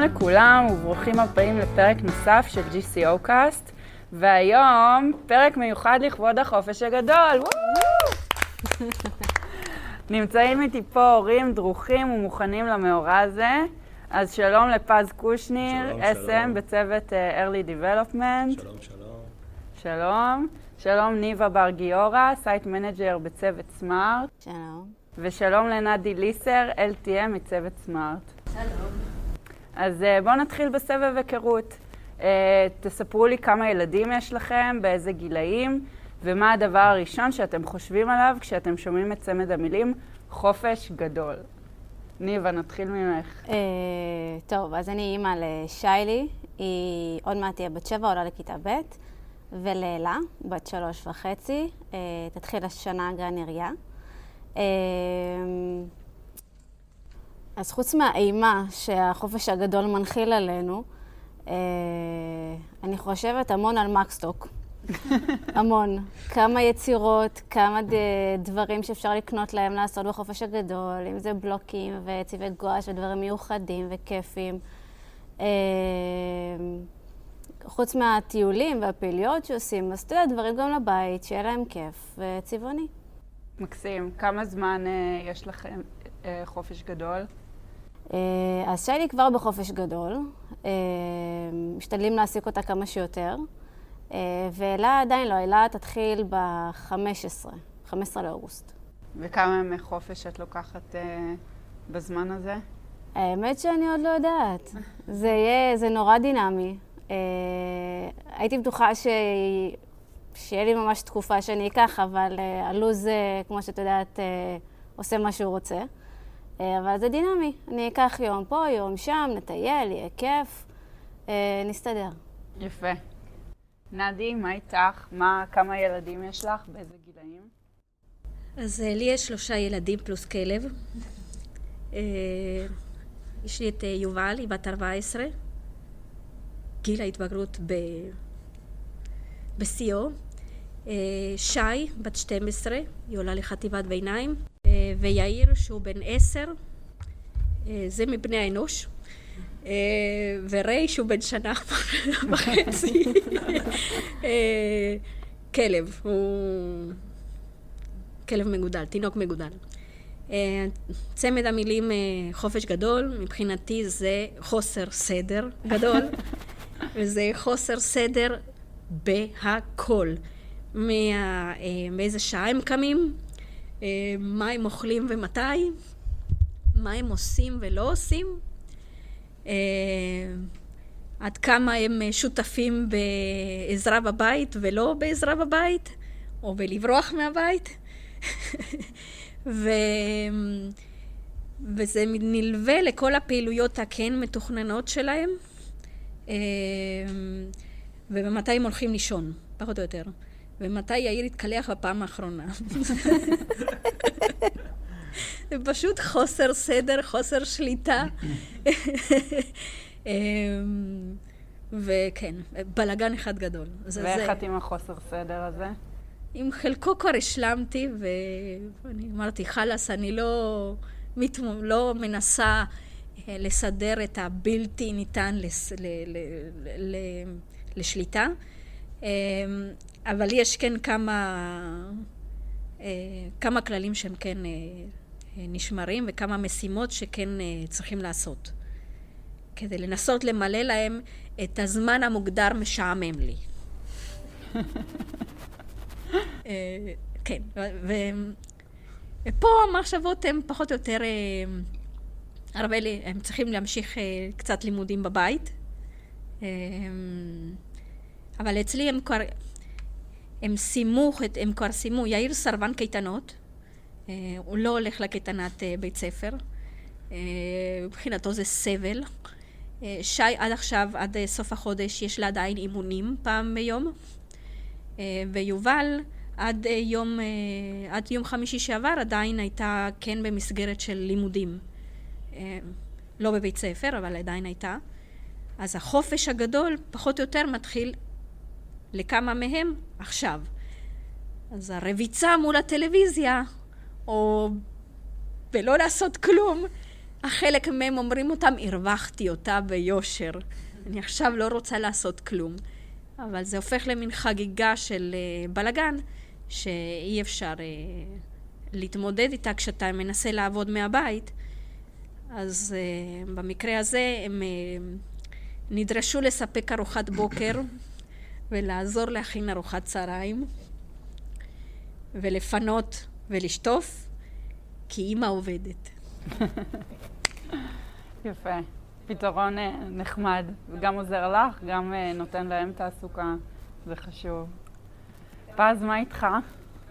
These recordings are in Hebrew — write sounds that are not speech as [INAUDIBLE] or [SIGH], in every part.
שלום לכולם וברוכים הבאים לפרק נוסף של GCO Cast, והיום פרק מיוחד לכבוד החופש הגדול. [LAUGHS] נמצאים איתי פה הורים דרוכים ומוכנים למאורע הזה. אז שלום לפז קושניר, שלום, SM שלום. בצוות אה, Early Development. שלום, שלום. שלום. שלום ניבה בר גיורא, Site Manager בצוות Smart. שלום. ושלום לנדי ליסר, LTM מצוות סמארט. שלום. אז אה, בואו נתחיל בסבב היכרות. אה, תספרו לי כמה ילדים יש לכם, באיזה גילאים, ומה הדבר הראשון שאתם חושבים עליו כשאתם שומעים את צמד המילים חופש גדול. ניבה, נתחיל ממך. אה, טוב, אז אני אימא לשיילי, היא עוד מעט תהיה בת שבע, עולה לכיתה ב', ולאלה, בת שלוש וחצי, תתחיל השנה גן עירייה. אז חוץ מהאימה שהחופש הגדול מנחיל עלינו, אה, אני חושבת המון על מקסטוק. [LAUGHS] המון. כמה יצירות, כמה ד... דברים שאפשר לקנות להם לעשות בחופש הגדול, אם זה בלוקים וצבעי גואש ודברים מיוחדים וכיפים. אה, חוץ מהטיולים והפעילויות שעושים, אז אתה יודע, דברים גם לבית, שיהיה להם כיף וצבעוני. מקסים. כמה זמן אה, יש לכם אה, חופש גדול? אה, אז שיילי כבר בחופש גדול, אה, משתדלים להעסיק אותה כמה שיותר, אה, ואלה עדיין לא, אלה תתחיל ב-15, 15 לאוגוסט. וכמה ימי חופש את לוקחת בזמן הזה? האמת שאני עוד לא יודעת. [LAUGHS] זה יהיה, זה נורא דינמי. הייתי בטוחה ש... שיהיה לי ממש תקופה שאני אקח, אבל הלו"ז, כמו שאת יודעת, עושה מה שהוא רוצה. אה, אבל זה דינמי. אני אקח יום פה, יום שם, נטייל, יהיה כיף, אה, נסתדר. יפה. נדי, מה איתך? מה, כמה ילדים יש לך? באיזה גילאים? אז אה, לי יש שלושה ילדים פלוס כלב. יש לי את יובל, היא בת 14, גיל ההתבגרות ב... בשיאו. אה, שי, בת 12, היא עולה לחטיבת ביניים. אה, ויאיר, שהוא בן 10, אה, זה מבני האנוש. וריי, שהוא בן שנה [LAUGHS] וחצי. כלב, הוא... כלב מגודל, תינוק מגודל. צמד המילים חופש גדול, מבחינתי זה חוסר סדר גדול, [LAUGHS] וזה חוסר סדר בהכל. מה, אה, מאיזה שעה הם קמים, אה, מה הם אוכלים ומתי, מה הם עושים ולא עושים, אה, עד כמה הם שותפים בעזרה בבית ולא בעזרה בבית, או בלברוח מהבית. [LAUGHS] ו... וזה נלווה לכל הפעילויות הכן מתוכננות שלהם, אה, ומתי הם הולכים לישון, פחות או יותר. ומתי יאיר התקלח בפעם האחרונה. [LAUGHS] זה פשוט חוסר סדר, חוסר שליטה. [LAUGHS] אה, וכן, בלגן אחד גדול. ואיך את עם החוסר סדר הזה? עם חלקו כבר השלמתי, ואני אמרתי, חלאס, אני לא, מתמו, לא מנסה אה, לסדר את הבלתי ניתן לס, ל, ל, ל, לשליטה, אה, אבל יש כן כמה, אה, כמה כללים שהם כן אה, אה, נשמרים, וכמה משימות שכן צריכים לעשות, כדי לנסות למלא להם את הזמן המוגדר משעמם לי. כן, ופה המחשבות הן פחות או יותר, הרבה, ל- הם צריכים להמשיך קצת לימודים בבית, אבל אצלי הם כבר, הם סיימו, הם כבר סיימו, יאיר סרבן קייטנות, אה, הוא לא הולך לקייטנת אה, בית ספר, אה, מבחינתו זה סבל. שי עד עכשיו, עד סוף החודש, יש לה עדיין אימונים פעם ביום. ויובל עד יום, עד יום חמישי שעבר עדיין הייתה כן במסגרת של לימודים. לא בבית ספר, אבל עדיין הייתה. אז החופש הגדול פחות או יותר מתחיל לכמה מהם עכשיו. אז הרביצה מול הטלוויזיה, או בלא לעשות כלום, החלק מהם אומרים אותם, הרווחתי אותה ביושר. אני עכשיו לא רוצה לעשות כלום. אבל זה הופך למין חגיגה של uh, בלגן, שאי אפשר uh, להתמודד איתה כשאתה מנסה לעבוד מהבית. אז uh, במקרה הזה הם uh, נדרשו לספק ארוחת בוקר ולעזור להכין ארוחת צהריים ולפנות ולשטוף, כי אימא עובדת. [LAUGHS] יפה. פתרון אה, נחמד, גם עוזר לך, גם אה, נותן להם תעסוקה, זה חשוב. פז, מה איתך?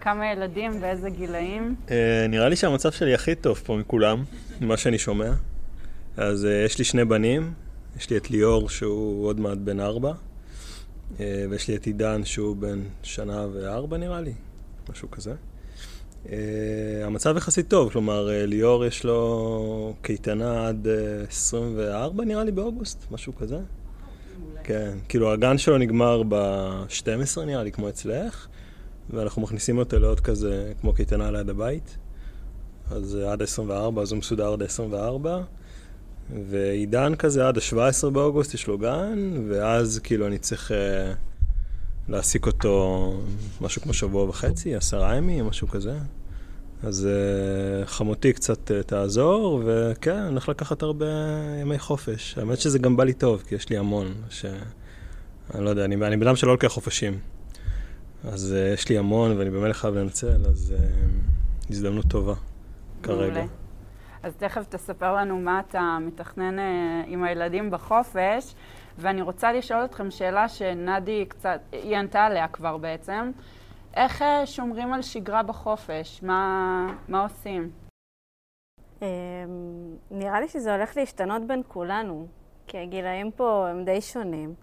כמה ילדים, באיזה גילאים? אה, נראה לי שהמצב שלי הכי טוב פה מכולם, ממה שאני שומע. אז יש לי שני בנים, יש לי את ליאור שהוא עוד מעט בן ארבע, ויש לי את עידן שהוא בן שנה וארבע נראה לי, משהו כזה. Uh, המצב יחסית טוב, כלומר, uh, ליאור יש לו קייטנה עד uh, 24 נראה לי באוגוסט, משהו כזה. כן, כאילו הגן שלו נגמר ב-12 נראה לי, כמו אצלך, ואנחנו מכניסים אותו לעוד כזה, כמו קייטנה ליד הבית. אז עד ה-24, אז הוא מסודר עד ה-24. ועידן כזה עד ה-17 באוגוסט יש לו גן, ואז כאילו אני צריך... Uh, להעסיק אותו משהו כמו שבוע וחצי, עשרה ימים, משהו כזה. אז uh, חמותי קצת uh, תעזור, וכן, אני הולך לקחת הרבה ימי חופש. האמת שזה גם בא לי טוב, כי יש לי המון, ש... אני לא יודע, אני, אני בן אדם שלא לוקח חופשים. אז uh, יש לי המון, ואני באמת חייב לנצל, אז uh, הזדמנות טובה כרגע. מעולה. אז תכף תספר לנו מה אתה מתכנן uh, עם הילדים בחופש. ואני רוצה לשאול אתכם שאלה שנדי קצת, היא ענתה עליה כבר בעצם. איך אה, שומרים על שגרה בחופש? מה, מה עושים? אמ, נראה לי שזה הולך להשתנות בין כולנו, כי הגילאים פה הם די שונים.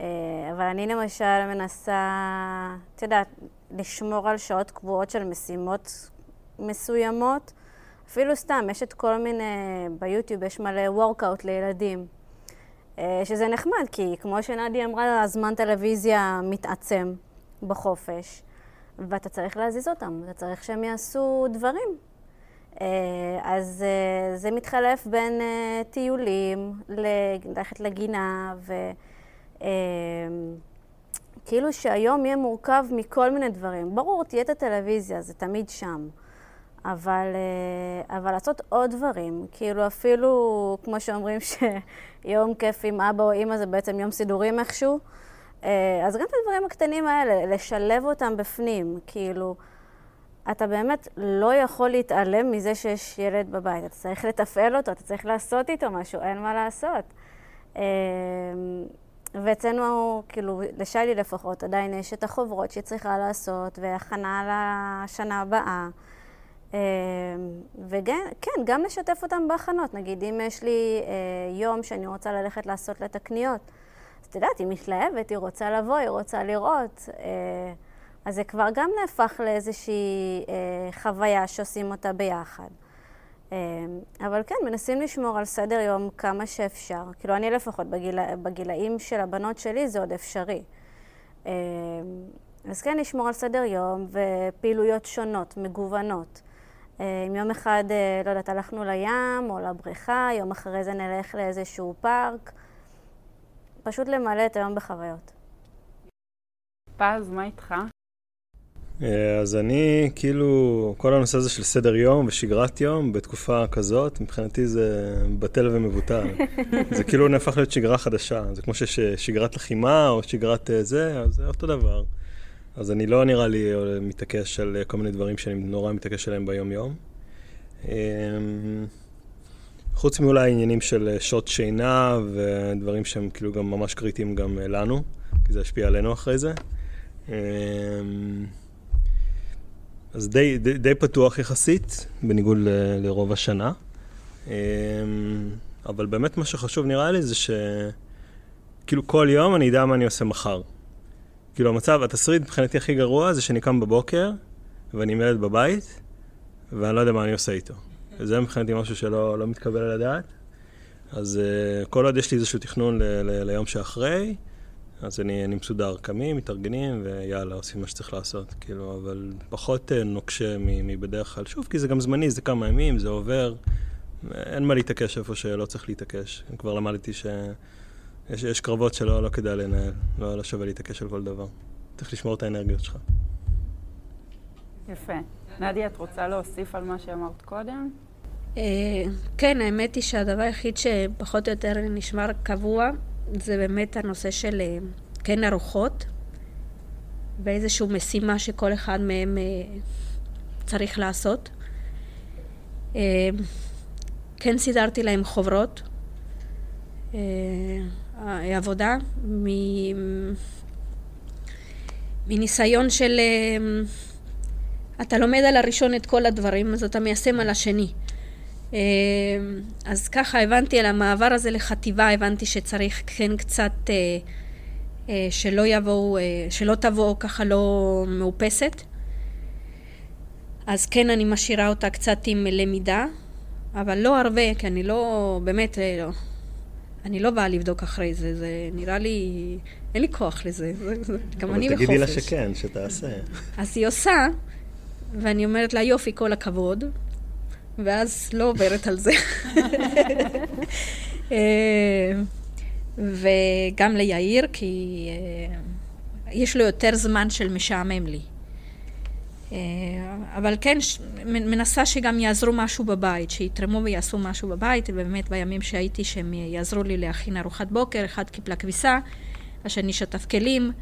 אה, אבל אני למשל מנסה, את יודעת, לשמור על שעות קבועות של משימות מסוימות. אפילו סתם, יש את כל מיני, ביוטיוב יש מלא וורקאוט לילדים. אה, שזה נחמד, כי כמו שנדי אמרה, הזמן טלוויזיה מתעצם בחופש, ואתה צריך להזיז אותם, אתה צריך שהם יעשו דברים. אה, אז אה, זה מתחלף בין טיולים, ללכת לגינה, וכאילו שהיום יהיה מורכב מכל מיני דברים. ברור, תהיה את הטלוויזיה, זה תמיד שם. אבל, אה, אבל לעשות עוד דברים, כאילו אפילו, כמו שאומרים [LAUGHS] שיום כיף עם אבא או אימא זה בעצם יום סידורים איכשהו, אה, אז גם את הדברים הקטנים האלה, לשלב אותם בפנים, כאילו, אתה באמת לא יכול להתעלם מזה שיש ילד בבית, אתה צריך לתפעל אותו, אתה צריך לעשות איתו משהו, אין מה לעשות. אה, ואצלנו, כאילו, לשיילי לפחות, עדיין יש את החוברות שהיא צריכה לעשות, והכנה לשנה הבאה. אמ, וכן, גם לשתף אותם בהכנות. נגיד, אם יש לי אה, יום שאני רוצה ללכת לעשות לה את הקניות, אז את יודעת, היא מתלהבת, היא רוצה לבוא, היא רוצה לראות. אה, אז זה כבר גם נהפך לאיזושהי אה, חוויה שעושים אותה ביחד. אה, אבל כן, מנסים לשמור על סדר יום כמה שאפשר. כאילו, אני לפחות, בגיל, בגילאים של הבנות שלי זה עוד אפשרי. אה, אז כן, לשמור על סדר יום ופעילויות שונות, מגוונות. אה, אם יום אחד, אה, לא יודעת, הלכנו לים או לבריכה, יום אחרי זה נלך לאיזשהו פארק. פשוט למלא את היום בחוויות. פז, מה איתך? אה, אז אני, כאילו, כל הנושא הזה של סדר יום ושגרת יום בתקופה כזאת, מבחינתי זה בטל ומבוטל. [LAUGHS] זה כאילו נהפך להיות שגרה חדשה. זה כמו שיש שגרת לחימה או שגרת זה, אז זה אותו דבר. אז אני לא נראה לי מתעקש על כל מיני דברים שאני נורא מתעקש עליהם ביום-יום. אמ, חוץ מאולי עניינים של שעות שינה ודברים שהם כאילו גם ממש קריטיים גם לנו, כי זה ישפיע עלינו אחרי זה. אמ, אז די, די, די פתוח יחסית, בניגוד ל, לרוב השנה. אמ, אבל באמת מה שחשוב נראה לי זה שכאילו כל יום אני אדע מה אני עושה מחר. כאילו המצב, התסריט מבחינתי הכי גרוע זה שאני קם בבוקר ואני עם ילד בבית ואני לא יודע מה אני עושה איתו. וזה מבחינתי משהו שלא לא מתקבל על הדעת. אז uh, כל עוד יש לי איזשהו תכנון ל- ל- ליום שאחרי, אז אני, אני מסודר, קמים, מתארגנים ויאללה, עושים מה שצריך לעשות. כאילו, אבל פחות uh, נוקשה מבדרך כלל. שוב, כי זה גם זמני, זה כמה ימים, זה עובר, אין מה להתעקש איפה שלא צריך להתעקש. כבר למדתי שיש קרבות שלא לא כדאי לנהל, לא, לא שווה להתעקש על כל דבר. צריך לשמור את האנרגיות שלך. יפה. נדיה, את רוצה להוסיף על מה שאמרת קודם? אה, כן, האמת היא שהדבר היחיד שפחות או יותר נשמר קבוע זה באמת הנושא של אה, כן ארוחות ואיזושהי משימה שכל אחד מהם אה, צריך לעשות. כן סידרתי להם חוברות, עבודה, מניסיון של אתה לומד על הראשון את כל הדברים, אז אתה מיישם על השני. אה, אז ככה הבנתי על המעבר הזה לחטיבה, הבנתי שצריך כן קצת אה, אה, שלא יבואו, שלא תבוא ככה לא מאופסת. אז כן, אני משאירה אותה קצת עם למידה, אבל לא הרבה, כי אני לא, באמת, לא. אני לא באה לבדוק אחרי זה, זה נראה לי, אין לי כוח לזה, גם אני בחופש. אבל תגידי לה שכן, שתעשה. אז היא עושה, ואני אומרת לה, יופי, כל הכבוד, ואז לא עוברת על זה. [LAUGHS] אה, וגם ליאיר, כי אה, יש לו יותר זמן של משעמם לי. אה, אבל כן, מנסה שגם יעזרו משהו בבית, שיתרמו ויעשו משהו בבית, ובאמת בימים שהייתי שהם יעזרו לי להכין ארוחת בוקר, אחד קיפלה כביסה, השני שטף כלים,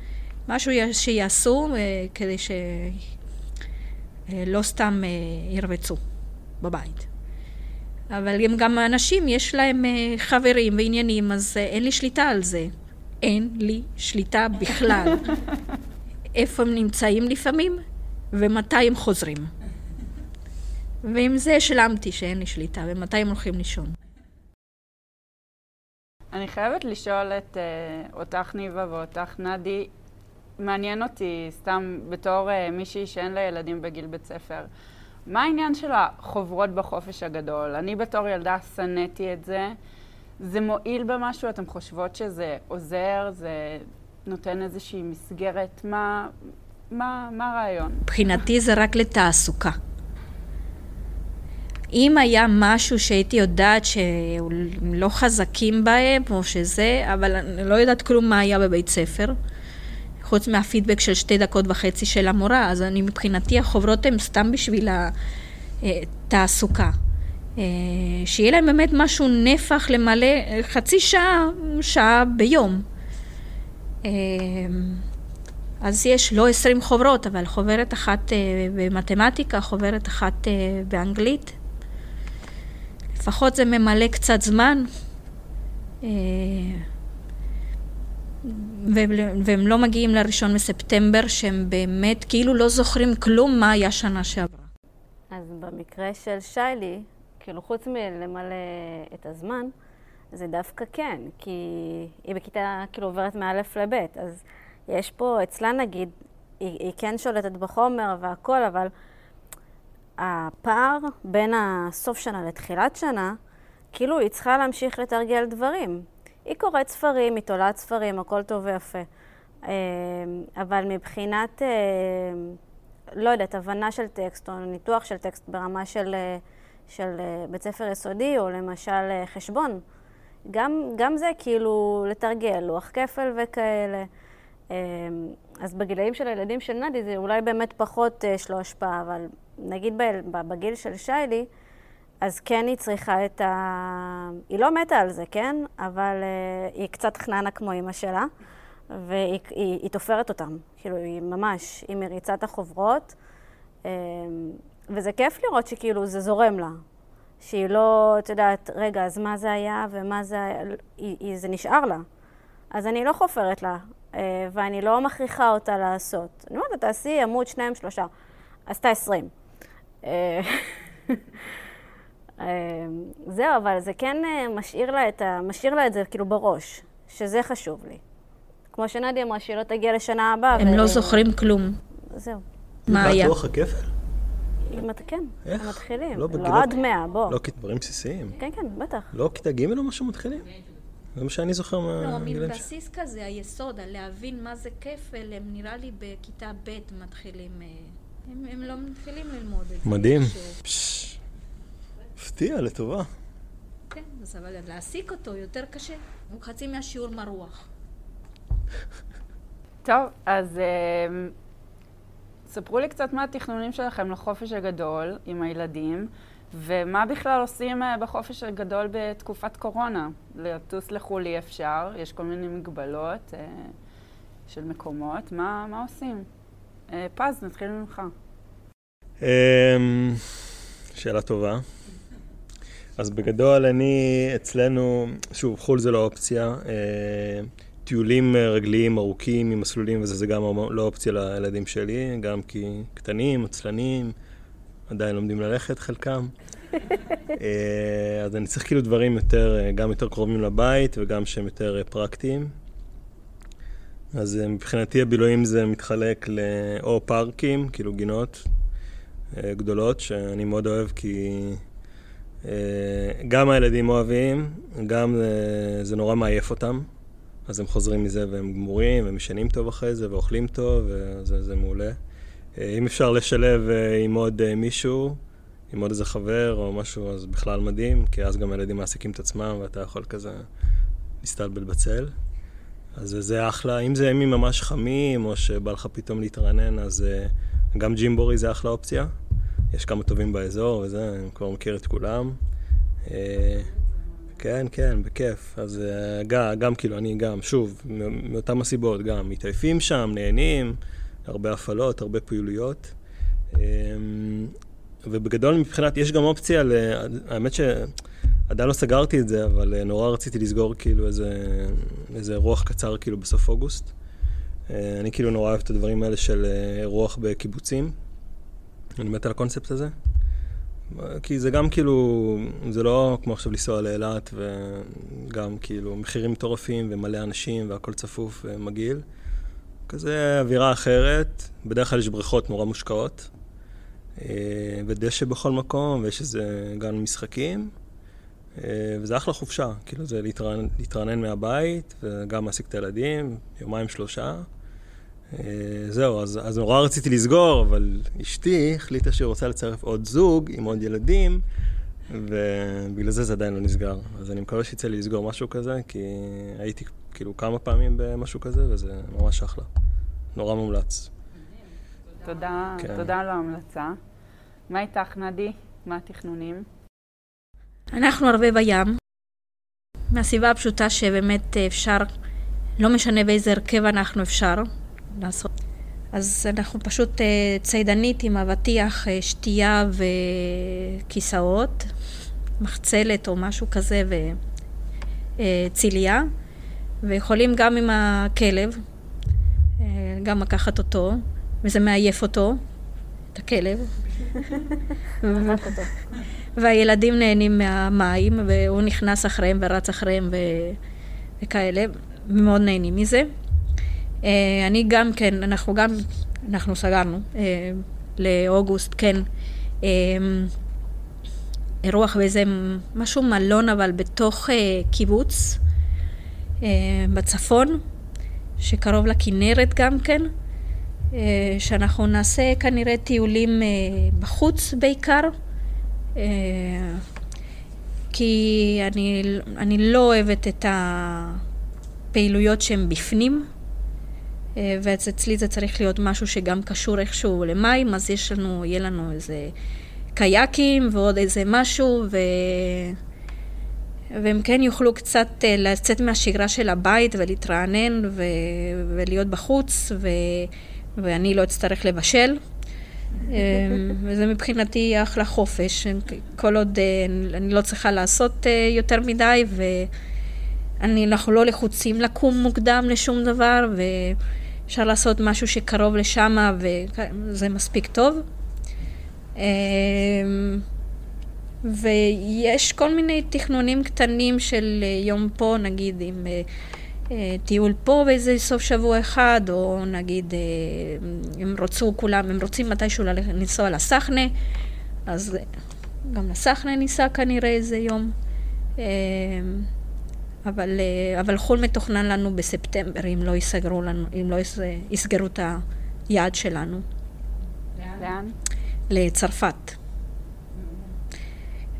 משהו שיעשו כדי ש... אה, סתם אה, ירבצו בבית. אבל אם גם אנשים, יש להם אה, חברים ועניינים, אז אין לי שליטה על זה. אין לי שליטה בכלל. [LAUGHS] איפה הם נמצאים לפעמים, ומתי הם חוזרים. ועם זה השלמתי שאין לי שליטה, ומתי הם הולכים לישון. אני חייבת לשאול את uh, אותך ניבה ואותך נדי, מעניין אותי, סתם בתור uh, מישהי שאין לה ילדים בגיל בית ספר, מה העניין של החוברות בחופש הגדול? אני בתור ילדה שנאתי את זה. זה מועיל במשהו? אתן חושבות שזה עוזר? זה נותן איזושהי מסגרת? מה, מה, מה הרעיון? מבחינתי זה רק לתעסוקה. אם היה משהו שהייתי יודעת שלא חזקים בהם, או שזה, אבל אני לא יודעת כלום מה היה בבית ספר, חוץ מהפידבק של שתי דקות וחצי של המורה, אז אני מבחינתי החוברות הן סתם בשביל התעסוקה. אה, שיהיה להם באמת משהו, נפח למלא חצי שעה, שעה ביום. אה, אז יש לא עשרים חוברות, אבל חוברת אחת אה, במתמטיקה, חוברת אחת באנגלית. לפחות זה ממלא קצת זמן. והם לא מגיעים לראשון מספטמבר, שהם באמת כאילו לא זוכרים כלום מה היה שנה שעברה. אז במקרה של שיילי, כאילו חוץ מלמלא את הזמן, זה דווקא כן, כי היא בכיתה כאילו עוברת מא' לב', אז יש פה, אצלה נגיד, היא, היא כן שולטת בחומר והכל, אבל הפער בין הסוף שנה לתחילת שנה, כאילו היא צריכה להמשיך לתרגל דברים. היא קוראת ספרים, היא תולעת ספרים, הכל טוב ויפה. אמ, אבל מבחינת, אה, לא יודעת, הבנה של טקסט או ניתוח של טקסט ברמה של, אה, של אה, בית ספר יסודי, או למשל חשבון, גם, גם זה כאילו לתרגל, לוח כפל וכאלה. אמ, אז בגילאים של הילדים של נדי זה אולי באמת פחות יש לו השפעה, אבל נגיד בגיל של שיילי, אז כן היא צריכה את ה... היא לא מתה על זה, כן? אבל uh, היא קצת חננה כמו אימא שלה, והיא היא, היא תופרת אותם. כאילו, היא ממש, היא מריצה את החוברות, um, וזה כיף לראות שכאילו זה זורם לה. שהיא לא, את יודעת, רגע, אז מה זה היה ומה זה היה, היא, היא, זה נשאר לה. אז אני לא חופרת לה, ואני לא מכריחה אותה לעשות. אני אומרת, תעשי עמוד שניים, שלושה. עשתה עשרים. אמ, [LAUGHS] זהו, אבל זה כן אה, משאיר לה, את ה... משאיר לה את זה כאילו בראש, שזה חשוב לי. כמו שנדיה אמרה, שהיא לא תגיע לשנה הבאה. הם ו... לא זוכרים כלום. זהו. מה היה? בטוח הכפל? כן, איך? מתחילים. לא, לא עד מאה, בוא. לא כדברים בסיסיים. כן, כן, בטח. לא כיתה ג' או משהו מתחילים? זה מה שאני זוכר מה... לא, מין בסיס כזה, היסוד, להבין מה זה כפל, הם נראה לי בכיתה ב' מתחילים... אה, הם, הם לא מתחילים ללמוד את זה. מדהים. הפתיע לטובה. אז אבל להעסיק אותו יותר קשה. הוא חצי מהשיעור מרוח. טוב, אז אה, ספרו לי קצת מה התכנונים שלכם לחופש הגדול עם הילדים, ומה בכלל עושים אה, בחופש הגדול בתקופת קורונה? לטוס לחו"ל אי אפשר, יש כל מיני מגבלות אה, של מקומות, מה, מה עושים? אה, פז, נתחיל ממך. אמ, שאלה טובה. אז בגדול, אני, אצלנו, שוב, חו"ל זה לא אופציה. טיולים רגליים ארוכים עם מסלולים וזה, זה גם לא אופציה לילדים שלי, גם כי קטנים, עצלנים, עדיין לומדים ללכת חלקם. אז אני צריך כאילו דברים יותר, גם יותר קרובים לבית וגם שהם יותר פרקטיים. אז מבחינתי הבילויים זה מתחלק לאו פארקים, כאילו גינות גדולות, שאני מאוד אוהב כי גם הילדים אוהבים, גם זה נורא מעייף אותם. אז הם חוזרים מזה והם גמורים, הם ישנים טוב אחרי זה ואוכלים טוב, וזה מעולה. אה, אם אפשר לשלב אה, עם עוד אה, מישהו, עם עוד איזה חבר או משהו, אז בכלל מדהים, כי אז גם הילדים מעסיקים את עצמם ואתה יכול כזה להסתלבט בצל. אז זה אחלה. אם זה ימים ממש חמים, או שבא לך פתאום להתרענן, אז גם ג'ימבורי זה אחלה אופציה. יש כמה טובים באזור וזה, אני כבר מכיר את כולם. כן, כן, בכיף. אז גם, גם כאילו, אני גם, שוב, מאותן הסיבות, גם מתעייפים שם, נהנים, הרבה הפעלות, הרבה פעילויות. Um, ובגדול מבחינת, יש גם אופציה, ל... האמת שעדיין לא סגרתי את זה, אבל uh, נורא רציתי לסגור כאילו איזה, איזה רוח קצר כאילו בסוף אוגוסט. Uh, אני כאילו נורא אוהב את הדברים האלה של uh, רוח בקיבוצים. אני מת על הקונספט הזה. כי זה גם כאילו, זה לא כמו עכשיו לנסוע לאילת וגם כאילו מחירים מטורפים ומלא אנשים והכל צפוף ומגעיל. כזה אווירה אחרת, בדרך כלל יש בריכות נורא מושקעות אה, ודשא בכל מקום ויש איזה גן משחקים אה, וזה אחלה חופשה, כאילו זה להתרענן, להתרענן מהבית וגם להעסיק את הילדים, יומיים שלושה. אה, זהו, אז, אז נורא רציתי לסגור, אבל אשתי החליטה שהיא רוצה לצרף עוד זוג עם עוד ילדים, ובגלל זה זה עדיין לא נסגר. אז אני מקווה שיצא לי לסגור משהו כזה, כי הייתי כאילו כמה פעמים במשהו כזה, וזה ממש אחלה. נורא מומלץ. תודה, כן. תודה על ההמלצה. מה איתך, נדי? מה התכנונים? אנחנו הרבה בים, מהסיבה הפשוטה שבאמת אפשר, לא משנה באיזה הרכב אנחנו אפשר, לעשות. אז אנחנו פשוט אה, ציידנית עם אבטיח, אה, שתייה וכיסאות, מחצלת או משהו כזה וצילייה, אה, ויכולים גם עם הכלב, גם לקחת אותו, וזה מעייף אותו, את הכלב. והילדים נהנים מהמים, והוא נכנס אחריהם ורץ אחריהם וכאלה, ומאוד נהנים מזה. אה, אני גם כן, אנחנו גם, אנחנו סגרנו אה, לאוגוסט, כן, אה, אירוח באיזה משהו מלון, אבל בתוך קיבוץ בצפון, שקרוב לכנרת גם כן, שאנחנו נעשה כנראה טיולים בחוץ בעיקר. כי אני, אני לא אוהבת את הפעילויות שהן בפנים, אה, ואצלי זה צריך להיות משהו שגם קשור איכשהו למים, אז יש לנו, יהיה לנו איזה קייקים ועוד איזה משהו, ו... והם כן יוכלו קצת אה, לצאת מהשגרה של הבית ולהתרענן ו... ולהיות בחוץ, ו... ואני לא אצטרך לבשל. אה, וזה מבחינתי אחלה חופש, כל עוד אני לא צריכה לעשות יותר מדי, ואנחנו לא לחוצים לקום מוקדם לשום דבר, ו... אפשר לעשות משהו שקרוב לשם וזה מספיק טוב. ויש כל מיני תכנונים קטנים של אה, יום פה, נגיד עם אה, אה, טיול פה באיזה סוף שבוע אחד, או נגיד הם רוצו כולם, הם רוצים מתישהו לנסוע לסחנה, אז גם לסחנה ניסע כנראה איזה יום. אבל, אה, אבל חו"ל מתוכנן לנו בספטמבר, אם לא יסגרו לנו, אם לא יסגרו את היעד שלנו. לאן? לצרפת.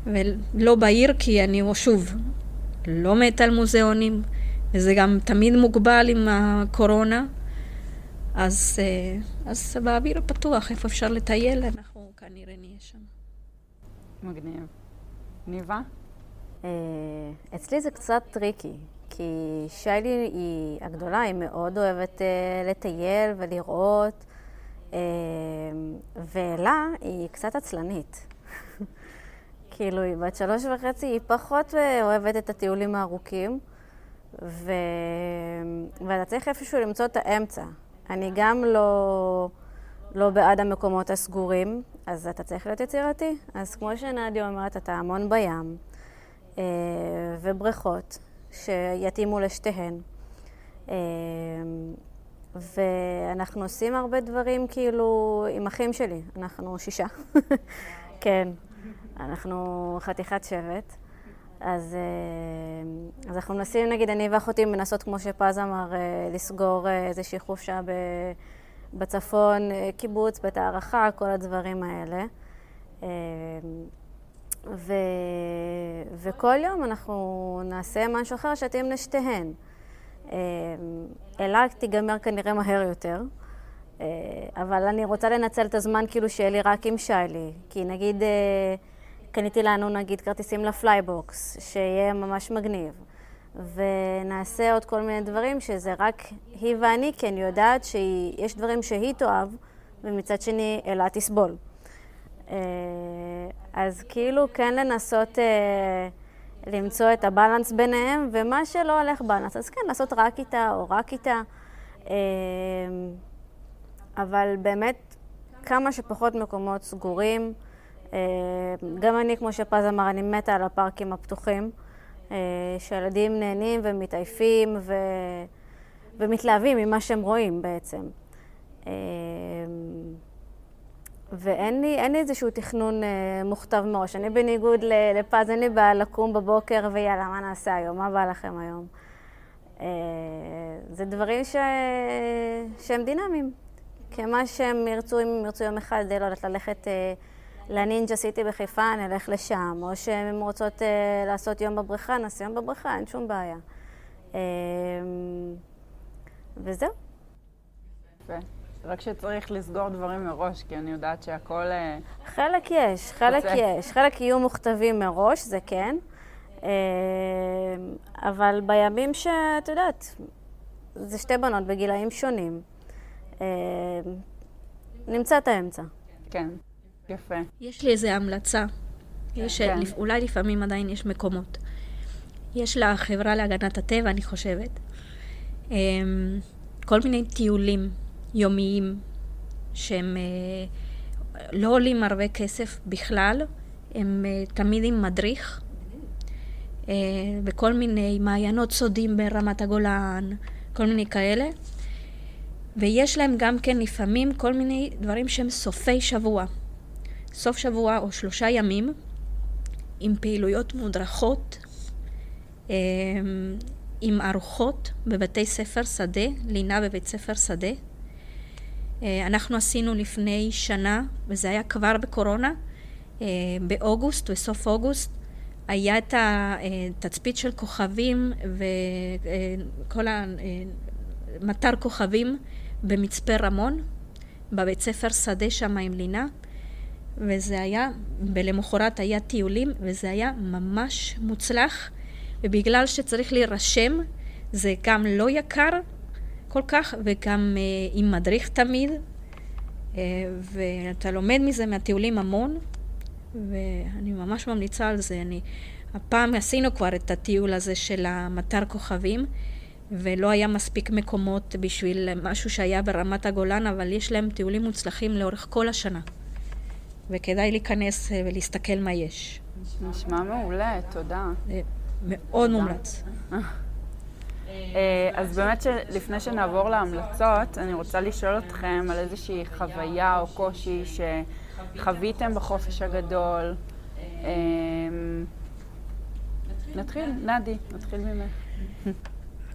ולא בעיר, כי אני שוב לא מתה על מוזיאונים, וזה גם תמיד מוגבל עם הקורונה. אז, אה, אז באוויר הפתוח, איפה אפשר לטייל, אנחנו כנראה נהיה שם. מגניב. ניבה? אה, אצלי זה קצת tricky, כי שיילי היא הגדולה, היא מאוד אוהבת אה, לטייל ולראות, ואלה היא קצת עצלנית. כאילו, היא בת שלוש וחצי, היא פחות אוהבת את הטיולים הארוכים, ו... ואתה צריך איפשהו למצוא את האמצע. אני גם לא, לא בעד המקומות הסגורים, אז אתה צריך להיות יצירתי. אז כמו שנדיה אומרת, אתה המון בים, אה, ובריכות שיתאימו לשתיהן. אה, ואנחנו עושים הרבה דברים כאילו עם אחים שלי, אנחנו שישה. [LAUGHS] כן, אנחנו חתיכת שבט. אז, אה, אז אנחנו מנסים, נגיד, אני ואחותי מנסות, כמו שפז אמר, אה, לסגור אה, איזושהי חופשה בצפון, קיבוץ, בית הערכה, כל הדברים האלה. ו, וכל יום אנחנו נעשה משהו אחר שיתאים לשתיהן. אלה תיגמר כנראה מהר יותר, אבל אני רוצה לנצל את הזמן כאילו שיהיה לי רק עם שיילי. כי נגיד... קניתי לנו נגיד כרטיסים לפלייבוקס, שיהיה ממש מגניב. ונעשה עוד כל מיני דברים שזה רק היא ואני, כי אני יודעת שיש דברים שהיא תאהב, ומצד שני אלה תסבול. אה, אז כאילו כן לנסות אה, למצוא את ה balance ביניהם, ומה שלא הולך balance, אז כן, לעשות רק איתה או רק איתה. אה, אבל באמת, כמה שפחות מקומות סגורים. אה, גם אני, כמו שפז אמר, אני מתה על הפארקים הפתוחים, אה, שילדים נהנים ומתעייפים ו... ומתלהבים ממה שהם רואים בעצם. אה, ואין לי, לי איזשהו תכנון מוכתב מראש. אני בניגוד לפז, אין לי בעיה לקום בבוקר ויאללה, מה נעשה היום? מה בא לכם היום? זה דברים ש... שהם דינמיים. כמה שהם ירצו, אם הם ירצו יום אחד, לא יודעת, ללכת... לנינג'ה סיטי בחיפה, נלך לשם, או שהן רוצות אה, לעשות יום בבריכה, נעשה יום בבריכה, אין שום בעיה. אה, וזהו. יפה. רק שצריך לסגור דברים מראש, כי אני יודעת שהכל... אה, חלק יש, חלק רוצה. יש. חלק יהיו מוכתבים מראש, זה כן. אה, אבל בימים שאת יודעת, זה שתי בנות בגילאים שונים. אה, נמצא את האמצע. כן. יפה. יש לי איזו המלצה. יש, כן. אולי לפעמים עדיין יש מקומות. יש לחברה להגנת הטבע, אני חושבת, אמ, כל מיני טיולים יומיים שהם אה, לא עולים הרבה כסף בכלל, הם אה, תמיד עם מדריך, אה, וכל מיני מעיינות סודיים ברמת הגולן, כל מיני כאלה. ויש להם גם כן לפעמים כל מיני דברים שהם סופי שבוע. סוף שבוע או שלושה ימים עם פעילויות מודרכות, אמ, עם ארוחות בבתי ספר שדה, לינה בבית ספר שדה. אה, אנחנו עשינו לפני שנה, וזה היה כבר בקורונה, אה, באוגוסט, בסוף אוגוסט, היה את התצפית של כוכבים וכל המטר כוכבים במצפה רמון, בבית ספר שדה שם עם לינה. וזה היה, ולמחרת היה טיולים, וזה היה ממש מוצלח, ובגלל שצריך להירשם, זה גם לא יקר כל כך, וגם uh, עם מדריך תמיד, uh, ואתה לומד מזה מהטיולים המון, ואני ממש ממליצה על זה. אני, הפעם עשינו כבר את הטיול הזה של המטר כוכבים, ולא היה מספיק מקומות בשביל משהו שהיה ברמת הגולן, אבל יש להם טיולים מוצלחים לאורך כל השנה. וכדאי להיכנס אה, ולהסתכל מה יש. נשמע מעולה, תודה. מאוד מומלץ. אה, אז באמת לפני שנעבור להמלצות, אני רוצה לשאול אתכם על איזושהי חוויה או קושי שחוויתם בחופש הגדול. אה, נתחיל, נדי, נתחיל ממך.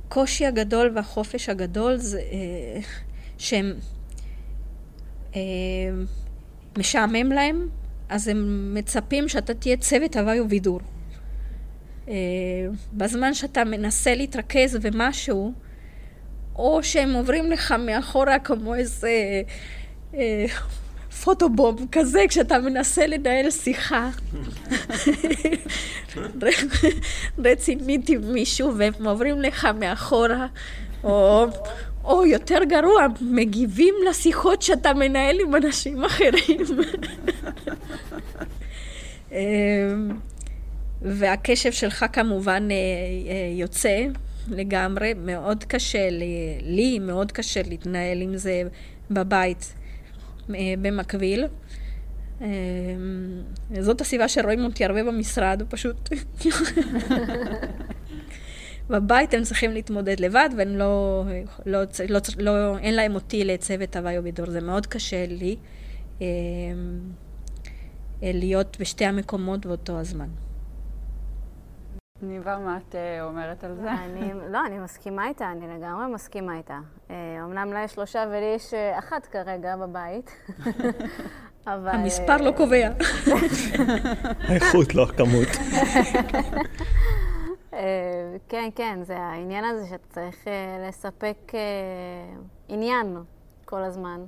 הקושי הגדול והחופש הגדול זה שהם משעמם להם, אז הם מצפים שאתה תהיה צוות הוואי ובידור. אה, בזמן שאתה מנסה להתרכז במשהו, או שהם עוברים לך מאחורה כמו איזה אה, פוטובום כזה, כשאתה מנסה לנהל שיחה [LAUGHS] רצינית עם מישהו, והם עוברים לך מאחורה, או, או יותר גרוע, מגיבים לשיחות שאתה מנהל עם אנשים אחרים. [LAUGHS] אמ, והקשב שלך כמובן אה, אה, יוצא לגמרי, מאוד קשה לי, מאוד קשה להתנהל עם זה בבית אה, במקביל. זאת הסיבה שרואים אותי הרבה במשרד, פשוט... [LAUGHS] בבית הם צריכים להתמודד לבד, ואין לא, לא, לא, לא, אין להם אותי לצוות הוואי ובידור. זה מאוד קשה לי להיות בשתי המקומות באותו הזמן. ניבה, מה את uh, אומרת על זה? אני, לא, אני מסכימה איתה, אני לגמרי מסכימה איתה. Uh, אמנם לה יש שלושה ולי יש uh, אחת כרגע בבית. [LAUGHS] אבל... המספר לא קובע. [LAUGHS] האיכות, לא הכמות. [LAUGHS] כן, כן, זה העניין הזה שאתה צריך לספק עניין כל הזמן.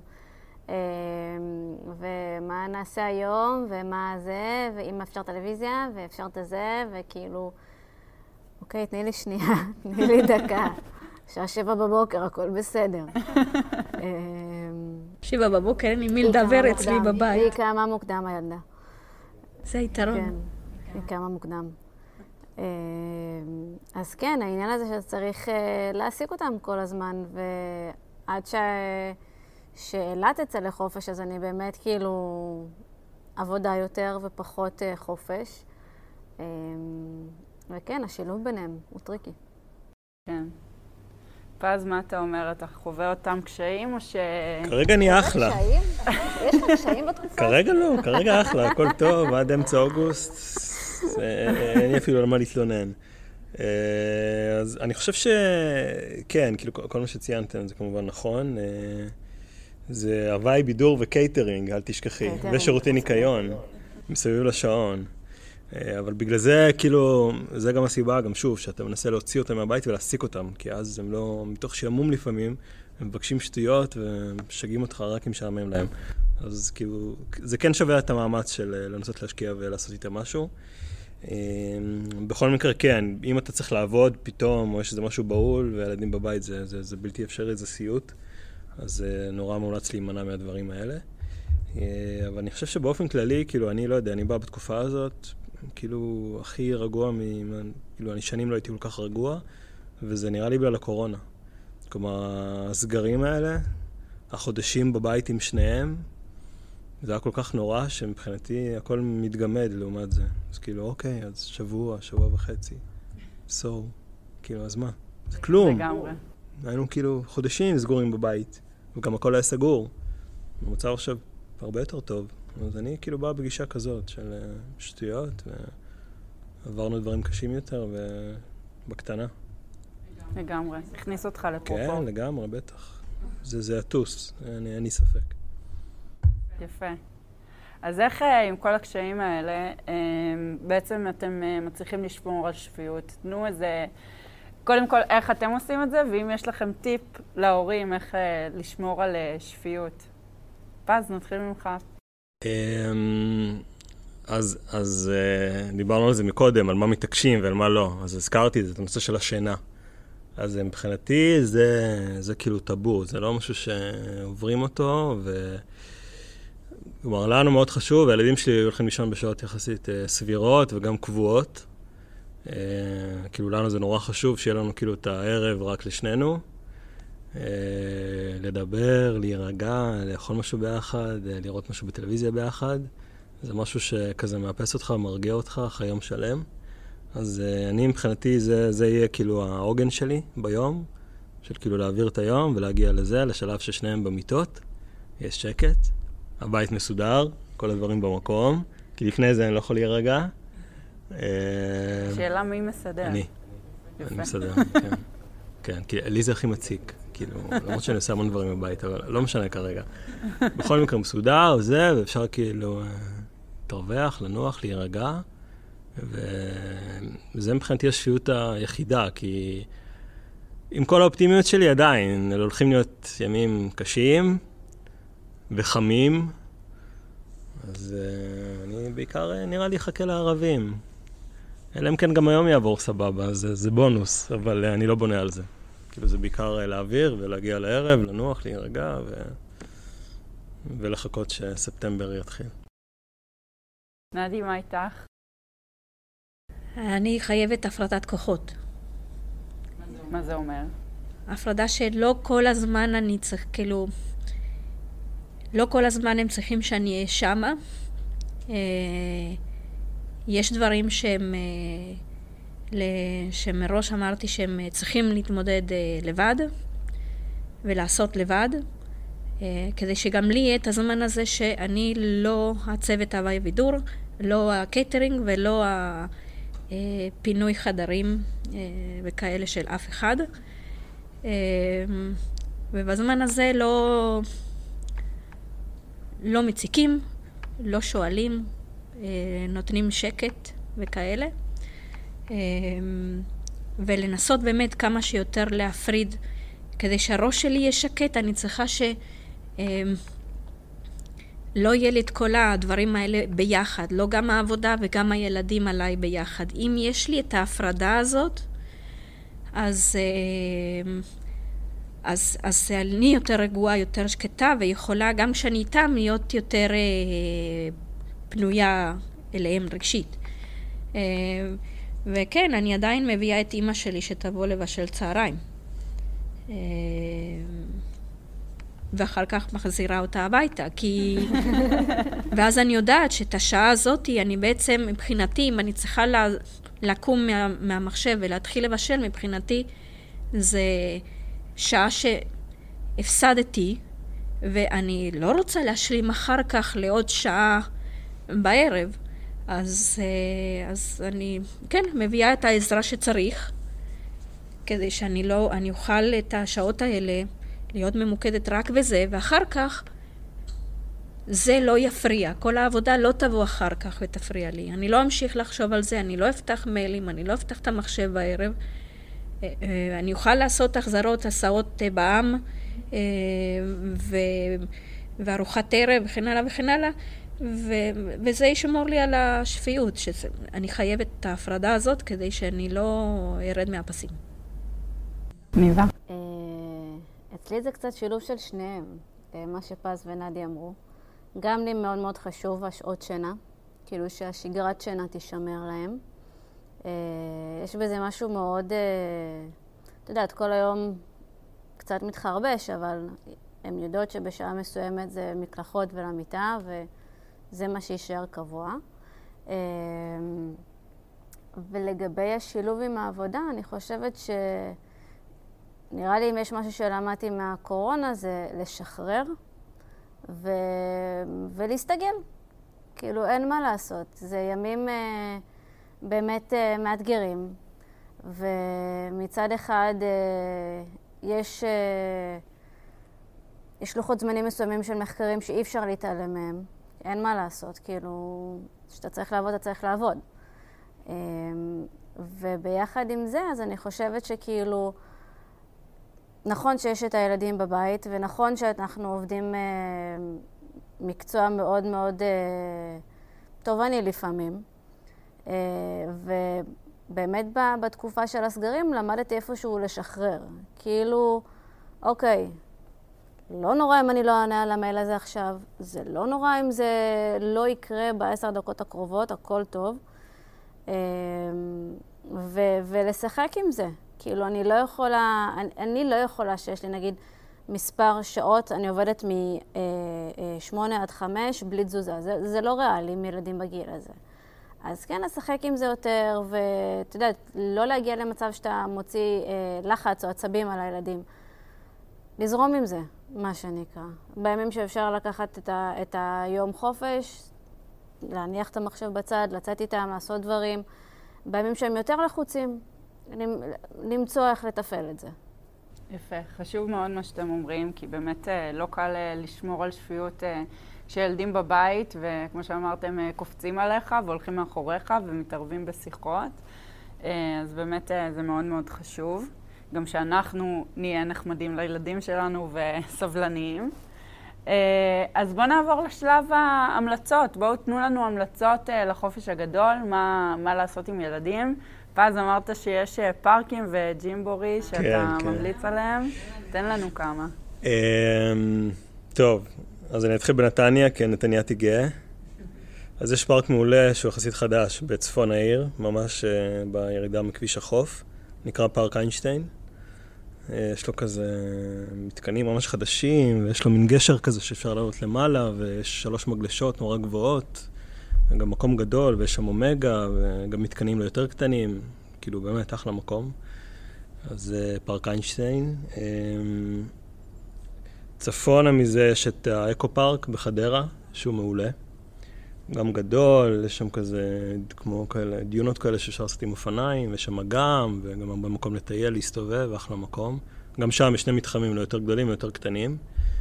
ומה נעשה היום, ומה זה, ואם אפשר טלוויזיה, ואפשר את זה, וכאילו... אוקיי, תני לי שנייה, [LAUGHS] תני לי דקה. שעה שבע בבוקר, הכל בסדר. [LAUGHS] שבע בבוקר, אין עם מי לדבר אצלי בבית. היא קמה מוקדם, הילדה. זה היתרון. כן, היא קמה מוקדם. אמ, אז כן, העניין הזה שצריך אה, להעסיק אותם כל הזמן, ועד שאלה תצא לחופש, אז אני באמת כאילו עבודה יותר ופחות אה, חופש. וכן, השילוב ביניהם הוא tricky. כן. ואז מה אתה אומר? אתה חווה אותם קשיים או ש... כרגע אני אחלה. יש לך קשיים בתקופה? כרגע לא, כרגע אחלה, הכל טוב, עד אמצע אוגוסט. אין לי אפילו על מה להתלונן. אה, אז אני חושב שכן, כאילו כל מה שציינתם זה כמובן נכון. אה, זה הוואי בידור וקייטרינג, אל תשכחי. ושירותי ניקיון, מסביב לשעון. אה, אבל בגלל זה, כאילו, זה גם הסיבה, גם שוב, שאתה מנסה להוציא אותם מהבית ולהעסיק אותם, כי אז הם לא, מתוך שעמום לפעמים, הם מבקשים שטויות ומשגעים אותך רק אם משעמם להם. אז כאילו, זה כן שווה את המאמץ של לנסות להשקיע ולעשות איתם משהו. אה, בכל מקרה, כן, אם אתה צריך לעבוד פתאום, או יש איזה משהו בהול, והילדים בבית זה, זה, זה בלתי אפשרי, זה סיוט, אז נורא מומלץ להימנע מהדברים האלה. אבל אני חושב שבאופן כללי, כאילו, אני לא יודע, אני בא בתקופה הזאת, כאילו הכי רגוע, מ... כאילו אני שנים לא הייתי כל כך רגוע, וזה נראה לי בגלל הקורונה. כלומר, הסגרים האלה, החודשים בבית עם שניהם, זה היה כל כך נורא, שמבחינתי הכל מתגמד לעומת זה. אז כאילו, אוקיי, אז שבוע, שבוע וחצי. so, כאילו, אז מה? זה כלום. לגמרי. היינו כאילו חודשים סגורים בבית, וגם הכל היה סגור. המצב עכשיו הרבה יותר טוב. אז אני כאילו בא בגישה כזאת של אה, שטויות, ועברנו דברים קשים יותר, ובקטנה. לגמרי. הכניס אותך לפרופור. כן, לגמרי, בטח. זה, זה יטוס, אין לי ספק. יפה. אז איך אה, עם כל הקשיים האלה, אה, בעצם אתם מצליחים לשמור על שפיות? תנו איזה... קודם כל, איך אתם עושים את זה, ואם יש לכם טיפ להורים איך לשמור על שפיות. פז, נתחיל ממך. אמ, אז, אז אה, דיברנו על זה מקודם, על מה מתעקשים ועל מה לא. אז הזכרתי את הנושא של השינה. אז מבחינתי זה, זה כאילו טאבו, זה לא משהו שעוברים אותו, ו... כלומר, לנו מאוד חשוב, הילדים שלי הולכים לישון בשעות יחסית אה, סבירות וגם קבועות. אה, כאילו, לנו זה נורא חשוב שיהיה לנו כאילו את הערב רק לשנינו. אה, לדבר, להירגע, לאכול משהו ביחד, אה, לראות משהו בטלוויזיה ביחד. זה משהו שכזה מאפס אותך, מרגיע אותך אחרי יום שלם. אז uh, אני מבחינתי, זה, זה יהיה כאילו העוגן שלי ביום, של כאילו להעביר את היום ולהגיע לזה, לשלב ששניהם במיטות, יש שקט, הבית מסודר, כל הדברים במקום, כי לפני זה אני לא יכול להירגע. שאלה מי מסדר? אני. יפה. אני מסדר, כן. כן, כי לי זה הכי מציק. כאילו, למרות שאני עושה המון דברים בבית, אבל לא משנה כרגע. בכל מקרה מסודר, זה, ואפשר כאילו, להתרווח, לנוח, להירגע, וזה מבחינתי השפיות היחידה, כי עם כל האופטימיות שלי עדיין, אלה הולכים להיות ימים קשים וחמים, אז uh, אני בעיקר uh, נראה לי אחכה לערבים. אלא אם כן גם היום יעבור סבבה, זה, זה בונוס, אבל uh, אני לא בונה על זה. כאילו זה בעיקר uh, להעביר ולהגיע לערב, לנוח, להירגע ו... ולחכות שספטמבר יתחיל. נדי, מה איתך? אני חייבת הפרדת כוחות. מה זה אומר? הפרדה שלא כל הזמן אני צריך, כאילו, לא כל הזמן הם צריכים שאני אהיה שמה. אה, יש דברים שהם, אה, שמראש אמרתי שהם צריכים להתמודד אה, לבד ולעשות לבד, כדי שגם לי יהיה את הזמן הזה שאני לא הצוות הוואי בידור, לא הקייטרינג ולא הפינוי חדרים וכאלה של אף אחד. ובזמן הזה לא... לא מציקים, לא שואלים, אה, נותנים שקט וכאלה. אה, ולנסות באמת כמה שיותר להפריד. כדי שהראש שלי יהיה שקט, אני צריכה ש... אה, לא יהיה לי את כל הדברים האלה ביחד, לא גם העבודה וגם הילדים עליי ביחד. אם יש לי את ההפרדה הזאת, אז אז, אז אני יותר רגועה, יותר שקטה, ויכולה גם כשאני איתם להיות יותר אה, פנויה אליהם רגשית. אה, וכן, אני עדיין מביאה את אימא שלי שתבוא לבשל צהריים. אה, ואחר כך מחזירה אותה הביתה, כי... [LAUGHS] ואז אני יודעת שאת השעה הזאת, אני בעצם, מבחינתי, אם אני צריכה לקום מה, מהמחשב ולהתחיל לבשל, מבחינתי זה... שעה שהפסדתי, ואני לא רוצה להשלים אחר כך לעוד שעה בערב. אז, אה, אז אני, כן, מביאה את העזרה שצריך, כדי שאני לא, אני אוכל את השעות האלה להיות ממוקדת רק בזה, ואחר כך זה לא יפריע. כל העבודה לא תבוא אחר כך ותפריע לי. אני לא אמשיך לחשוב על זה, אני לא אפתח מיילים, אני לא אפתח את המחשב בערב. אה, אה, אני אוכל לעשות החזרות, הסעות אה, בעם ו... וארוחת ערב וכן הלאה וכן הלאה, ו... וזה ישמור לי על השפיות, שאני חייבת את ההפרדה הזאת כדי שאני לא ארד מהפסים. ניבה. אצלי זה קצת שילוב של שניהם, מה שפז ונדי אמרו. גם לי מאוד מאוד חשוב השעות שינה, כאילו שהשגרת שינה תישמר להם. אה, יש בזה משהו מאוד, אה, את יודעת, כל היום קצת מתחרבש, אבל הן יודעות שבשעה מסוימת זה מקלחות ולמיטה, וזה מה שיישאר קבוע. אה, ולגבי השילוב עם העבודה, אני חושבת ש... נראה לי אם יש משהו שלמדתי מהקורונה זה לשחרר ו... ולהסתגל. כאילו, אין מה לעשות. זה ימים... אה, באמת uh, מאתגרים. ומצד אחד uh, יש, uh, יש לוחות זמנים מסוימים של מחקרים שאי אפשר להתעלם מהם. אין מה לעשות, כאילו, כשאתה צריך לעבוד, אתה צריך לעבוד. וביחד עם זה, אז אני חושבת שכאילו, נכון שיש את הילדים בבית, ונכון שאנחנו עובדים מקצוע מאוד מאוד תובעני לפעמים. אה, ובאמת בתקופה של הסגרים למדתי איפשהו לשחרר. כאילו, אוקיי, לא נורא אם אני לא אענה על המייל הזה עכשיו, זה לא נורא אם זה לא יקרה בעשר דקות הקרובות, הכל טוב. אה, ו- ולשחק עם זה. כאילו, אני לא יכולה, אני, אני לא יכולה שיש לי, נגיד, מספר שעות, אני עובדת מ-8 אה, עד 5 בלי תזוזה. זה, זה לא ריאלי עם ילדים בגיל הזה. אז כן, לשחק עם זה יותר, ואתה יודע, לא להגיע למצב שאתה מוציא אה, לחץ או עצבים על הילדים. לזרום עם זה, מה שנקרא. בימים שאפשר לקחת את, ה, את היום חופש, להניח את המחשב בצד, לצאת איתם, לעשות דברים. בימים שהם יותר לחוצים, למצוא איך לתפעל את זה. יפה. חשוב מאוד מה שאתם אומרים, כי באמת אה, לא קל אה, לשמור על שפיות. כשילדים בבית, וכמו שאמרתם, אה, קופצים עליך והולכים מאחוריך ומתערבים בשיחות. אה, אז באמת אה, זה מאוד מאוד חשוב. גם שאנחנו נהיה נחמדים לילדים שלנו וסבלניים. אז בואו נעבור לשלב ההמלצות. בואו תנו לנו המלצות לחופש הגדול, מה, מה לעשות עם ילדים. ואז אמרת שיש פארקים וג'ימבורי שאתה כן, כן. ממליץ עליהם. תן לנו כמה. אמ, טוב, אז אני אתחיל בנתניה, כי נתניהתי גאה. אז יש פארק מעולה שהוא יחסית חדש בצפון העיר, ממש uh, בירידה מכביש החוף, נקרא פארק איינשטיין. Uh, יש לו כזה מתקנים ממש חדשים, ויש לו מין גשר כזה שאפשר לעלות למעלה, ויש שלוש מגלשות נורא גבוהות, וגם מקום גדול, ויש שם אומגה, וגם מתקנים לא יותר קטנים, כאילו באמת אחלה מקום. אז uh, פארק איינשטיין. Uh, צפונה מזה יש את האקו פארק בחדרה, שהוא מעולה. גם גדול, יש שם כזה, כמו כאלה, דיונות כאלה שאפשר לעשות עם אופניים, יש שם אגם, וגם הרבה מקום לטייל, להסתובב, אחלה מקום. גם שם יש שני מתחמים, לא יותר גדולים, יותר קטנים.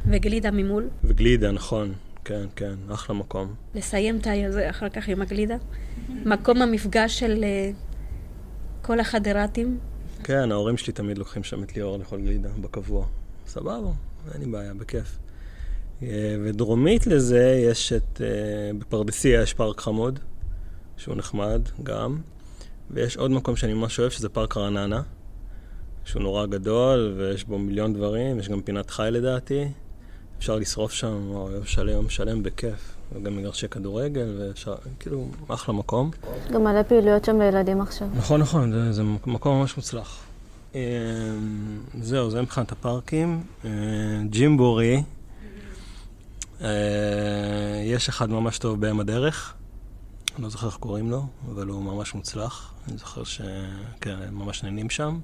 וגלידה ממול? וגלידה, נכון. כן, כן, אחלה מקום. לסיים את הזה אחר כך עם הגלידה? מקום המפגש של uh, כל החדרתים? כן, ההורים שלי תמיד לוקחים שם את ליאור לאכול גלידה, בקבוע. סבבה, אין לי בעיה, בכיף. אה, ודרומית לזה יש את, אה, בפרדסיה יש פארק חמוד, שהוא נחמד גם, ויש עוד מקום שאני ממש אוהב, שזה פארק רעננה, שהוא נורא גדול, ויש בו מיליון דברים, יש גם פינת חי לדעתי, אפשר לשרוף שם או יום שלם, יום שלם בכיף, וגם מגרשי כדורגל, ואפשר, כאילו, אחלה מקום. גם מלא פעילויות שם לילדים עכשיו. נכון, נכון, זה, זה מקום ממש מוצלח. אה, זהו, זה מבחינת הפארקים. ג'ימבורי, אה, יש אחד ממש טוב בים הדרך, אני לא זוכר איך קוראים לו, אבל הוא ממש מוצלח. אני זוכר שכן, ממש נהנים שם.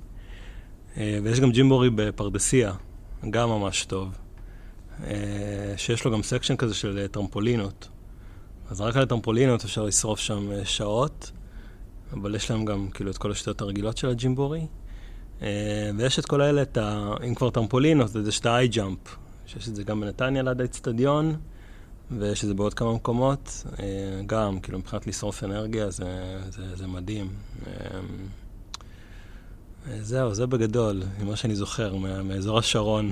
אה, ויש גם ג'ימבורי בפרדסיה, גם ממש טוב. אה, שיש לו גם section כזה של טרמפולינות. אז רק על הטרמפולינות אפשר לשרוף שם שעות, אבל יש להם גם כאילו את כל השיטות הרגילות של הג'ימבורי. ויש את כל האלה, את ה... אם כבר טרמפולינות, אז יש את ה iJump, שיש את זה גם בנתניה ליד האצטדיון, ויש את זה בעוד כמה מקומות. אה, גם, כאילו, מבחינת לשרוף אנרגיה זה, זה, זה מדהים. אה, אה, זהו, זה בגדול, ממה שאני זוכר, מאזור השרון.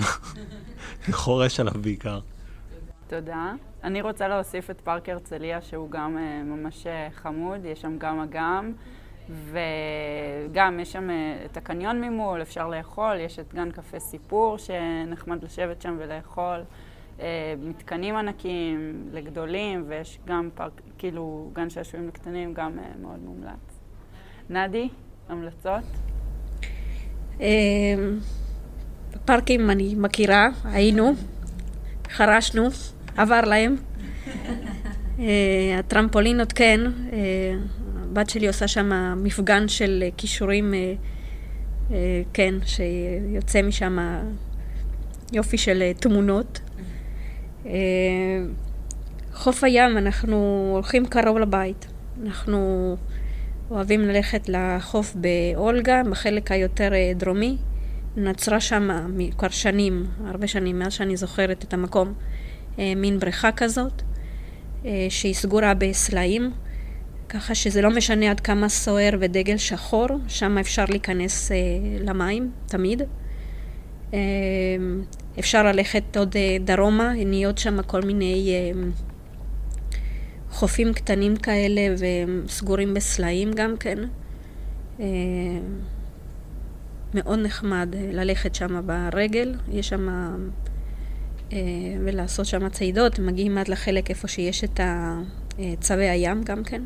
[LAUGHS] חורש עליו בעיקר. תודה. אני רוצה להוסיף את פארק הרצליה, שהוא גם ממש חמוד, יש שם גם אגם. וגם יש שם אה, את הקניון ממול, אפשר לאכול, יש את גן קפה סיפור שנחמד לשבת שם ולאכול, אה, מתקנים ענקיים לגדולים, ויש גם פארק, כאילו גן שעשועים לקטנים, גם אה, מאוד מומלץ. נדי, המלצות? פארקים אני מכירה, היינו, חרשנו, עבר להם. [LAUGHS] הטרמפולינות כן, הבת שלי עושה שם מפגן של כישורים, אה, אה, כן, שיוצא משם יופי של אה, תמונות. חוף הים, אנחנו הולכים קרוב לבית. אנחנו אוהבים ללכת לחוף באולגה, בחלק היותר דרומי. נצרה שם כבר שנים, הרבה שנים, מאז שאני זוכרת את המקום, מין בריכה כזאת, שהיא סגורה בסלעים. ככה שזה לא משנה עד כמה סוער ודגל שחור, שם אפשר להיכנס אה, למים, תמיד. אה, אפשר ללכת עוד אה, דרומה, נהיות שם כל מיני אה, חופים קטנים כאלה וסגורים בסלעים גם כן. אה, מאוד נחמד אה, ללכת שם ברגל, יש שם... אה, ולעשות שם צעידות, מגיעים עד לחלק איפה שיש את אה, צווי הים גם כן.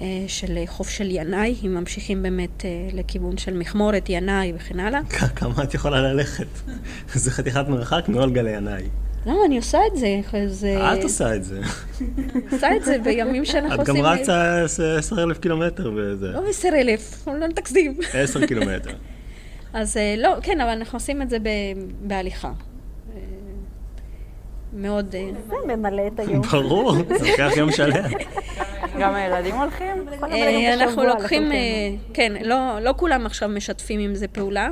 אה, של חוף של ינאי, אם ממשיכים באמת אה, לכיוון של מכמורת, ינאי וכן הלאה. כמה את יכולה ללכת? [LAUGHS] זה חתיכת מרחק מאולגה לינאי. למה? אני עושה את זה. זה... את עושה את זה. [LAUGHS] עושה את זה בימים שאנחנו עושים... את גם רצה עשר אלף קילומטר וזה. לא עשר אלף, לא תקזים. עשר קילומטר. [LAUGHS] אז אה, לא, כן, אבל אנחנו עושים את זה בהליכה. מאוד... זה ממלא את היום. ברור, זה לוקח יום שלם. גם הילדים הולכים? אה, אנחנו לוקחים, אה, כן, לא, לא כולם עכשיו משתפים עם זה פעולה.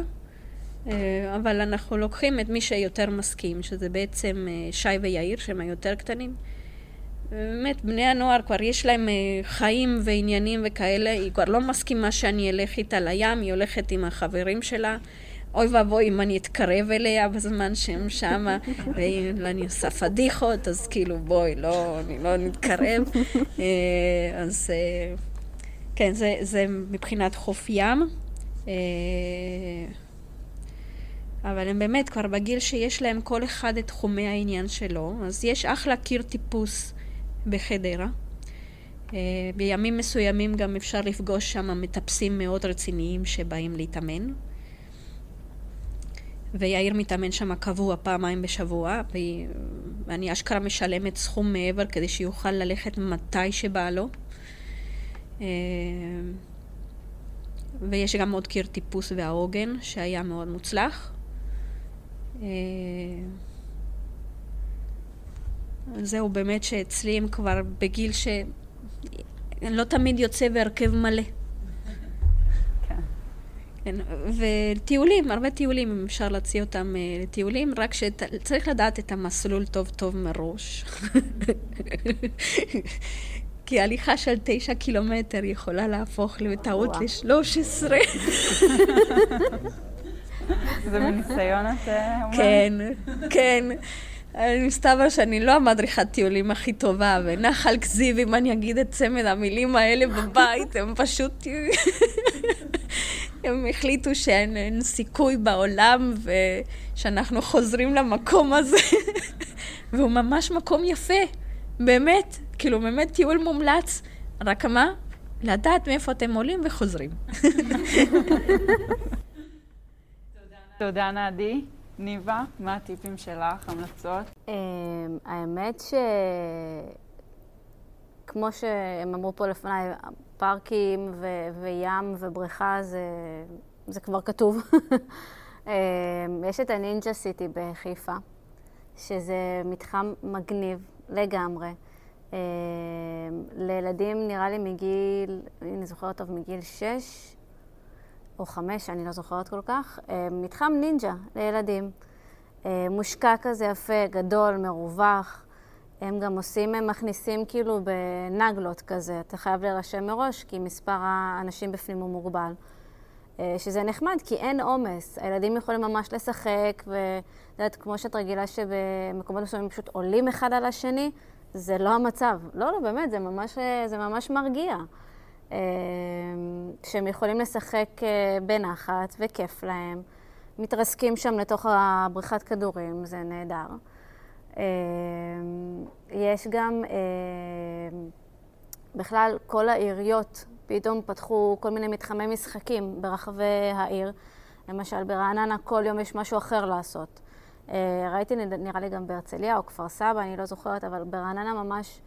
אה, אבל אנחנו לוקחים את מי שיותר מסכים, שזה בעצם שי ויאיר, שהם היותר קטנים. באמת, בני הנוער כבר יש להם חיים ועניינים וכאלה, היא כבר לא מסכימה שאני אלך איתה לים, היא הולכת עם החברים שלה. אוי ואבוי אם אני אתקרב אליה בזמן שהם שמה, ואני עושה פדיחות, אז כאילו בואי, לא, אני לא נתקרב. אז כן, זה, זה מבחינת חוף ים. אבל הם באמת כבר בגיל שיש להם כל אחד את תחומי העניין שלו, אז יש אחלה קיר טיפוס בחדרה. אה, בימים מסוימים גם אפשר לפגוש שם מטפסים מאוד רציניים שבאים להתאמן. ויאיר מתאמן שם קבוע פעמיים בשבוע, ואני אשכרה משלמת סכום מעבר כדי שיוכל ללכת מתי שבא לו. אה, ויש גם עוד קיר טיפוס והעוגן שהיה מאוד מוצלח. אה, זהו באמת שאצלי הם כבר בגיל ש... לא תמיד יוצא בהרכב מלא. כן. וטיולים, הרבה טיולים, אם אפשר להציע אותם uh, לטיולים, רק שצריך לדעת את המסלול טוב טוב מראש. [LAUGHS] כי הליכה של תשע קילומטר יכולה להפוך לטעות לשלוש עשרה. [LAUGHS] זה מניסיון את אה, אומרת? כן, כן. מסתבר שאני לא המדריכת טיולים הכי טובה, ונחל כזיב, אם אני אגיד את צמד המילים האלה בבית, הם פשוט... [LAUGHS] הם החליטו שאין סיכוי בעולם, ושאנחנו חוזרים למקום הזה. [LAUGHS] והוא ממש מקום יפה, באמת, כאילו באמת טיול מומלץ. רק מה? לדעת מאיפה אתם עולים וחוזרים. [LAUGHS] תודה, נעדי. ניבה, מה הטיפים שלך, המלצות? אמ, האמת ש... כמו שהם אמרו פה לפניי, פארקים ו- וים ובריכה זה, זה כבר כתוב. [LAUGHS] אמ, יש את הנינג'ה סיטי בחיפה, שזה מתחם מגניב לגמרי. אמ, לילדים נראה לי מגיל, אני זוכרת טוב, מגיל שש או חמש, אני לא זוכרת כל כך, אה, מתחם נינג'ה לילדים. מושקע כזה יפה, גדול, מרווח. הם גם עושים, הם מכניסים כאילו בנגלות כזה, אתה חייב להירשם מראש, כי מספר האנשים בפנים הוא מוגבל. אה, שזה נחמד, כי אין עומס. הילדים יכולים ממש לשחק, ואת יודעת, כמו שאת רגילה שבמקומות מסוימים פשוט עולים אחד על השני, זה לא המצב. לא, לא, באמת, זה ממש, זה ממש מרגיע. אמ, שהם יכולים לשחק אה, בנחת וכיף להם. מתרסקים שם לתוך הבריכת כדורים, זה נהדר. אמ, יש גם, אמ, בכלל, כל העיריות פתאום פתחו כל מיני מתחמי משחקים ברחבי העיר. למשל, ברעננה כל יום יש משהו אחר לעשות. אה, ראיתי, נראה לי גם בהרצליה או כפר סבא, אני לא זוכרת, אבל ברעננה ממש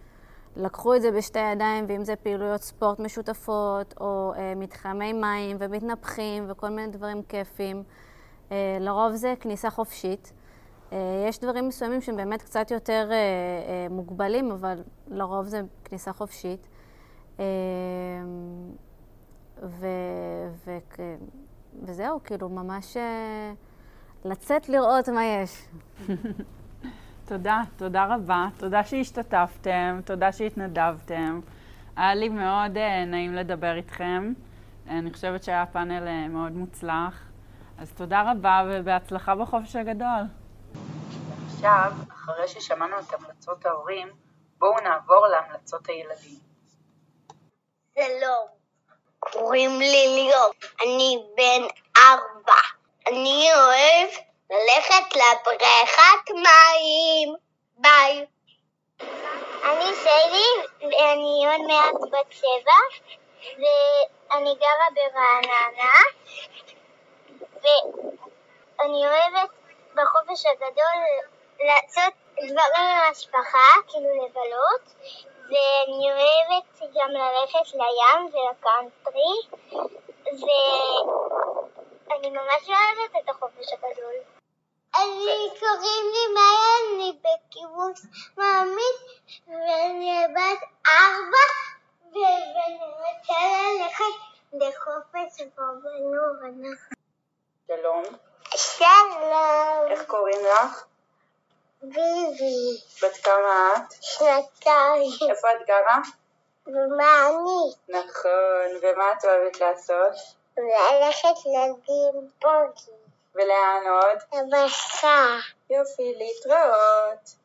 לקחו את זה בשתי ידיים, ואם זה פעילויות ספורט משותפות, או אה, מתחמי מים ומתנפחים וכל מיני דברים כיפים. אה, לרוב זה כניסה חופשית. אה, יש דברים מסוימים שהם באמת קצת יותר אה, אה, מוגבלים, אבל לרוב זה כניסה חופשית. ו, ו, וזהו, כאילו, ממש לצאת לראות מה יש. [LAUGHS] תודה, תודה רבה. תודה שהשתתפתם, תודה שהתנדבתם. היה לי מאוד uh, נעים לדבר איתכם. אני חושבת שהיה פאנל uh, מאוד מוצלח. אז תודה רבה ובהצלחה בחופש הגדול. עכשיו, אחרי ששמענו את המלצות ההורים, בואו נעבור להמלצות הילדים. שלום, קוראים לי ליאור, אני בן ארבע. אני אוהב ללכת לבריכת מים. ביי. אני שלי, ואני עוד מעט בת שבע, ואני גרה ברעננה, ואני אוהבת בחופש הגדול לעשות דברים עם המשפחה, כאילו לבלות, ואני אוהבת גם ללכת לים ולקאנטרי, ואני ממש אוהבת את החופש הגדול. אני קוראים לי מאיה, אני בקיבוץ מעמיד, ואני בת ארבע, ואני רוצה ללכת לחופש בבנורנה. שלום. שלום, איך קוראים לך? ביבי, בת כמה את? שנתיים, איפה את גרה? ומה אני? נכון, ומה את אוהבת לעשות? ללכת לדין בוגי, ולאן עוד? למסע. יופי, להתראות.